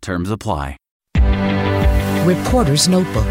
Terms apply. Reporter's Notebook.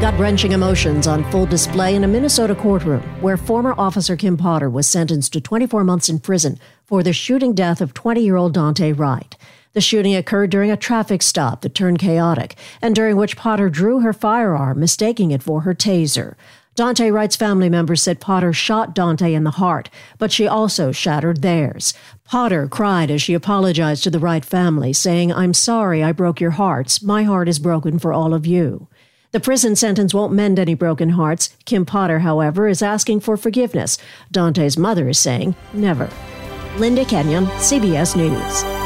Gut wrenching emotions on full display in a Minnesota courtroom where former officer Kim Potter was sentenced to 24 months in prison for the shooting death of 20 year old Daunte Wright. The shooting occurred during a traffic stop that turned chaotic, and during which Potter drew her firearm, mistaking it for her taser. Daunte Wright's family members said Potter shot Daunte in the heart, but she also shattered theirs. Potter cried as she apologized to the Wright family, saying, I'm sorry I broke your hearts. My heart is broken for all of you. The prison sentence won't mend any broken hearts. Kim Potter, however, is asking for forgiveness. Daunte's mother is saying, never. Linda Kenyon, CBS News.